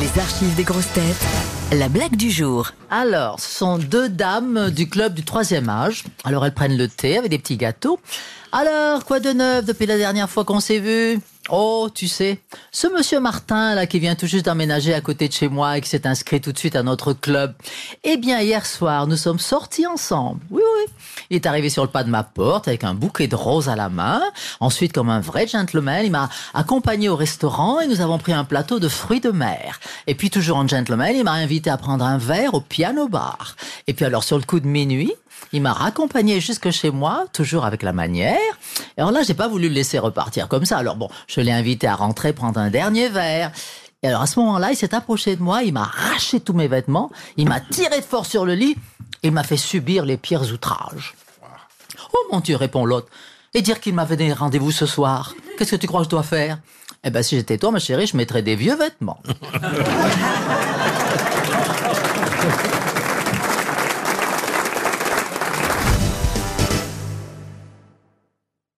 Les archives des grosses têtes. La blague du jour. Alors, ce sont deux dames du club du troisième âge. Alors, elles prennent le thé avec des petits gâteaux. Alors, quoi de neuf depuis la dernière fois qu'on s'est vu Oh, tu sais, ce monsieur Martin, là, qui vient tout juste d'emménager à côté de chez moi et qui s'est inscrit tout de suite à notre club. Eh bien, hier soir, nous sommes sortis ensemble. Oui, oui. Il est arrivé sur le pas de ma porte avec un bouquet de roses à la main. Ensuite, comme un vrai gentleman, il m'a accompagné au restaurant et nous avons pris un plateau de fruits de mer. Et puis, toujours en gentleman, il m'a invité à prendre un verre au piano bar. Et puis alors, sur le coup de minuit, il m'a raccompagné jusque chez moi, toujours avec la manière. Et alors là, j'ai pas voulu le laisser repartir comme ça. Alors bon, je l'ai invité à rentrer prendre un dernier verre. Et alors à ce moment-là, il s'est approché de moi, il m'a arraché tous mes vêtements, il m'a tiré de force sur le lit, et il m'a fait subir les pires outrages. Oh mon Dieu, répond l'autre. Et dire qu'il m'avait donné rendez-vous ce soir. Qu'est-ce que tu crois que je dois faire? Eh ben si j'étais toi, ma chérie, je mettrais des vieux vêtements.